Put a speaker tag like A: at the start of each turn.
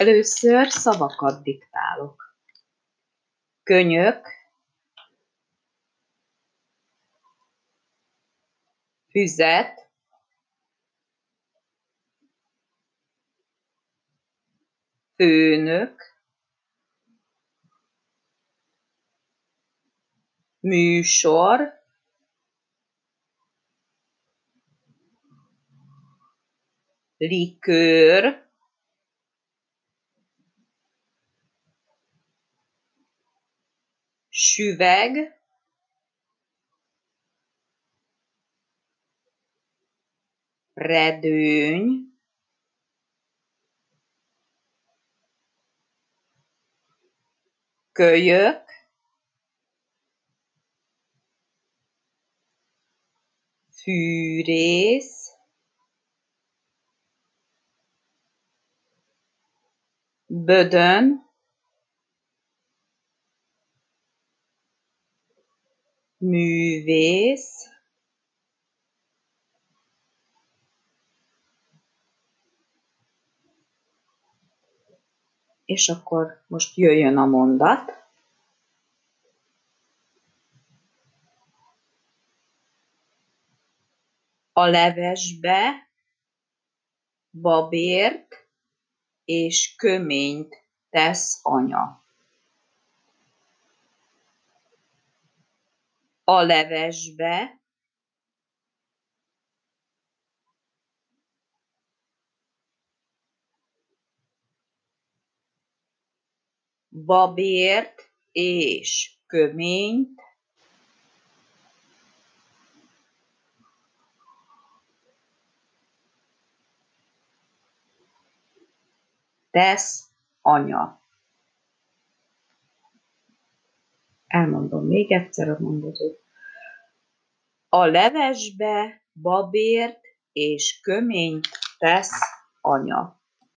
A: Először szavakat diktálok. Könyök, füzet, főnök, műsor, likőr, süveg, redőny, kölyök, fűrész, bödön, művész, és akkor most jöjjön a mondat. A levesbe babért és köményt tesz anya. A levesbe babért és köményt tesz anya. Elmondom még egyszer a mondatot. A levesbe babért és köményt tesz anya.